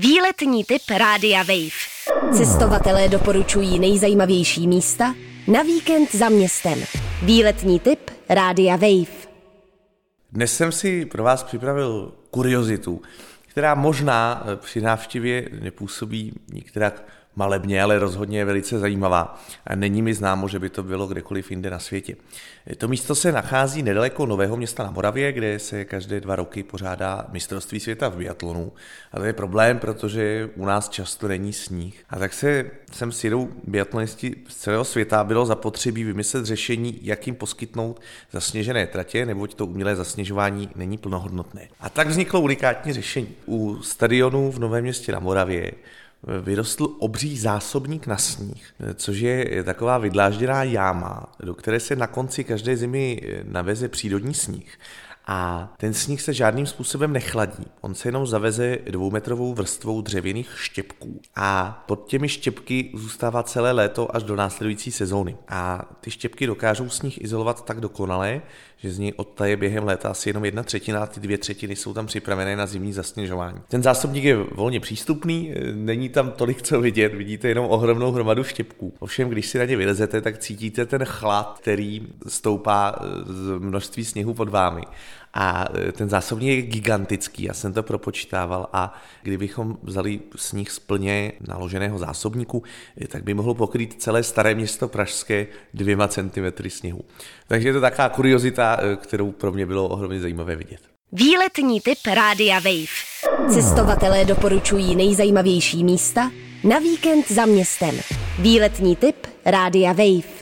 Výletní typ Rádia Wave. Cestovatelé doporučují nejzajímavější místa na víkend za městem. Výletní typ Rádia Wave. Dnes jsem si pro vás připravil kuriozitu, která možná při návštěvě nepůsobí některak malebně, ale rozhodně je velice zajímavá. A není mi známo, že by to bylo kdekoliv jinde na světě. To místo se nachází nedaleko Nového města na Moravě, kde se každé dva roky pořádá mistrovství světa v biatlonu. A to je problém, protože u nás často není sníh. A tak se sem sjedou biatlonisti z celého světa bylo zapotřebí vymyslet řešení, jak jim poskytnout zasněžené tratě, neboť to umělé zasněžování není plnohodnotné. A tak vzniklo unikátní řešení. U stadionu v Novém městě na Moravě vyrostl obří zásobník na sníh, což je taková vydlážděná jáma, do které se na konci každé zimy naveze přírodní sníh. A ten sníh se žádným způsobem nechladí. On se jenom zaveze dvoumetrovou vrstvou dřevěných štěpků. A pod těmi štěpky zůstává celé léto až do následující sezóny. A ty štěpky dokážou sníh izolovat tak dokonale, že z něj odtaje během léta asi jenom jedna třetina a ty dvě třetiny jsou tam připravené na zimní zasněžování. Ten zásobník je volně přístupný, není tam tolik co vidět, vidíte jenom ohromnou hromadu štěpků. Ovšem, když si na ně vylezete, tak cítíte ten chlad, který stoupá z množství sněhu pod vámi. A e, ten zásobník je gigantický, já jsem to propočítával a kdybychom vzali sníh z plně naloženého zásobníku, e, tak by mohlo pokrýt celé staré město pražské dvěma centimetry sněhu. Takže je to taková kuriozita, e, kterou pro mě bylo ohromně zajímavé vidět. Výletní typ Rádia Wave. Cestovatelé doporučují nejzajímavější místa na víkend za městem. Výletní typ Rádia Wave.